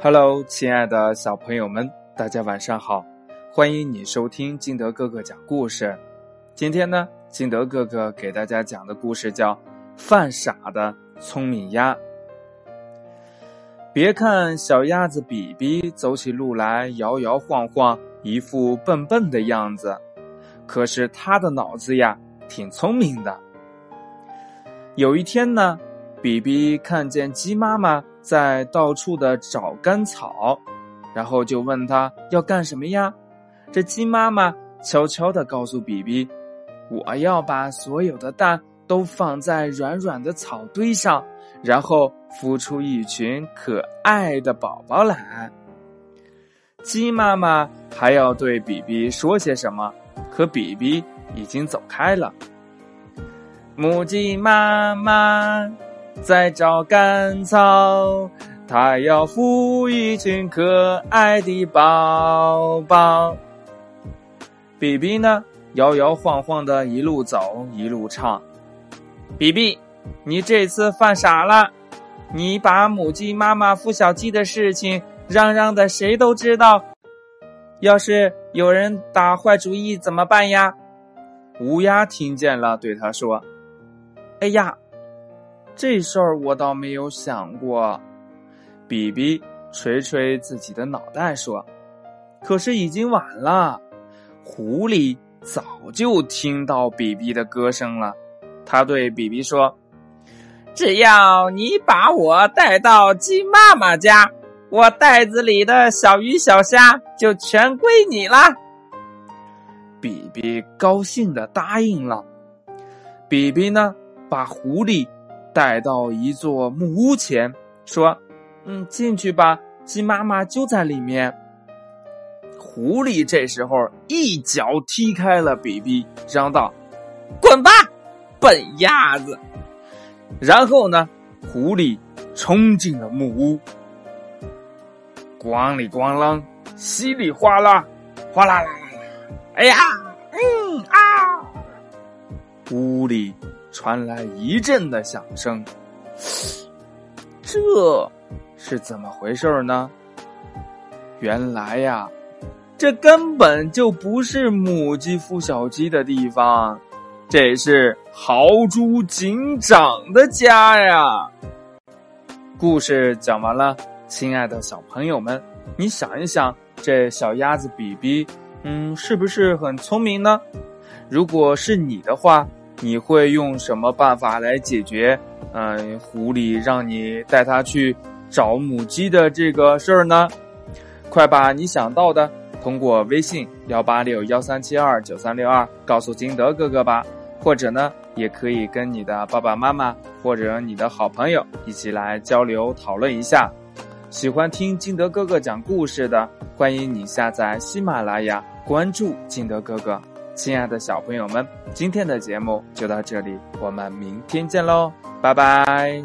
Hello，亲爱的小朋友们，大家晚上好！欢迎你收听金德哥哥讲故事。今天呢，金德哥哥给大家讲的故事叫《犯傻的聪明鸭》。别看小鸭子比比走起路来摇摇晃晃，一副笨笨的样子，可是他的脑子呀，挺聪明的。有一天呢，比比看见鸡妈妈。在到处的找干草，然后就问他要干什么呀？这鸡妈妈悄悄地告诉比比：“我要把所有的蛋都放在软软的草堆上，然后孵出一群可爱的宝宝来。”鸡妈妈还要对比比说些什么，可比比已经走开了。母鸡妈妈。在找干草，它要孵一群可爱的宝宝。比比呢，摇摇晃晃的一路走一路唱。比比，你这次犯傻了，你把母鸡妈妈孵小鸡的事情嚷嚷的谁都知道。要是有人打坏主意怎么办呀？乌鸦听见了，对他说：“哎呀！”这事儿我倒没有想过，比比捶捶自己的脑袋说：“可是已经晚了。”狐狸早就听到比比的歌声了，他对比比说：“只要你把我带到鸡妈妈家，我袋子里的小鱼小虾就全归你了。”比比高兴的答应了。比比呢，把狐狸。带到一座木屋前，说：“嗯，进去吧，鸡妈妈就在里面。”狐狸这时候一脚踢开了比比，嚷道：“滚吧，笨鸭子！”然后呢，狐狸冲进了木屋，咣里咣啷，稀里哗啦，哗啦啦，哎呀，嗯啊，屋里。传来一阵的响声，这是怎么回事呢？原来呀，这根本就不是母鸡孵小鸡的地方，这是豪猪警长的家呀。故事讲完了，亲爱的小朋友们，你想一想，这小鸭子比比，嗯，是不是很聪明呢？如果是你的话。你会用什么办法来解决？嗯，狐狸让你带它去找母鸡的这个事儿呢？快把你想到的通过微信幺八六幺三七二九三六二告诉金德哥哥吧，或者呢，也可以跟你的爸爸妈妈或者你的好朋友一起来交流讨论一下。喜欢听金德哥哥讲故事的，欢迎你下载喜马拉雅，关注金德哥哥。亲爱的小朋友们，今天的节目就到这里，我们明天见喽，拜拜。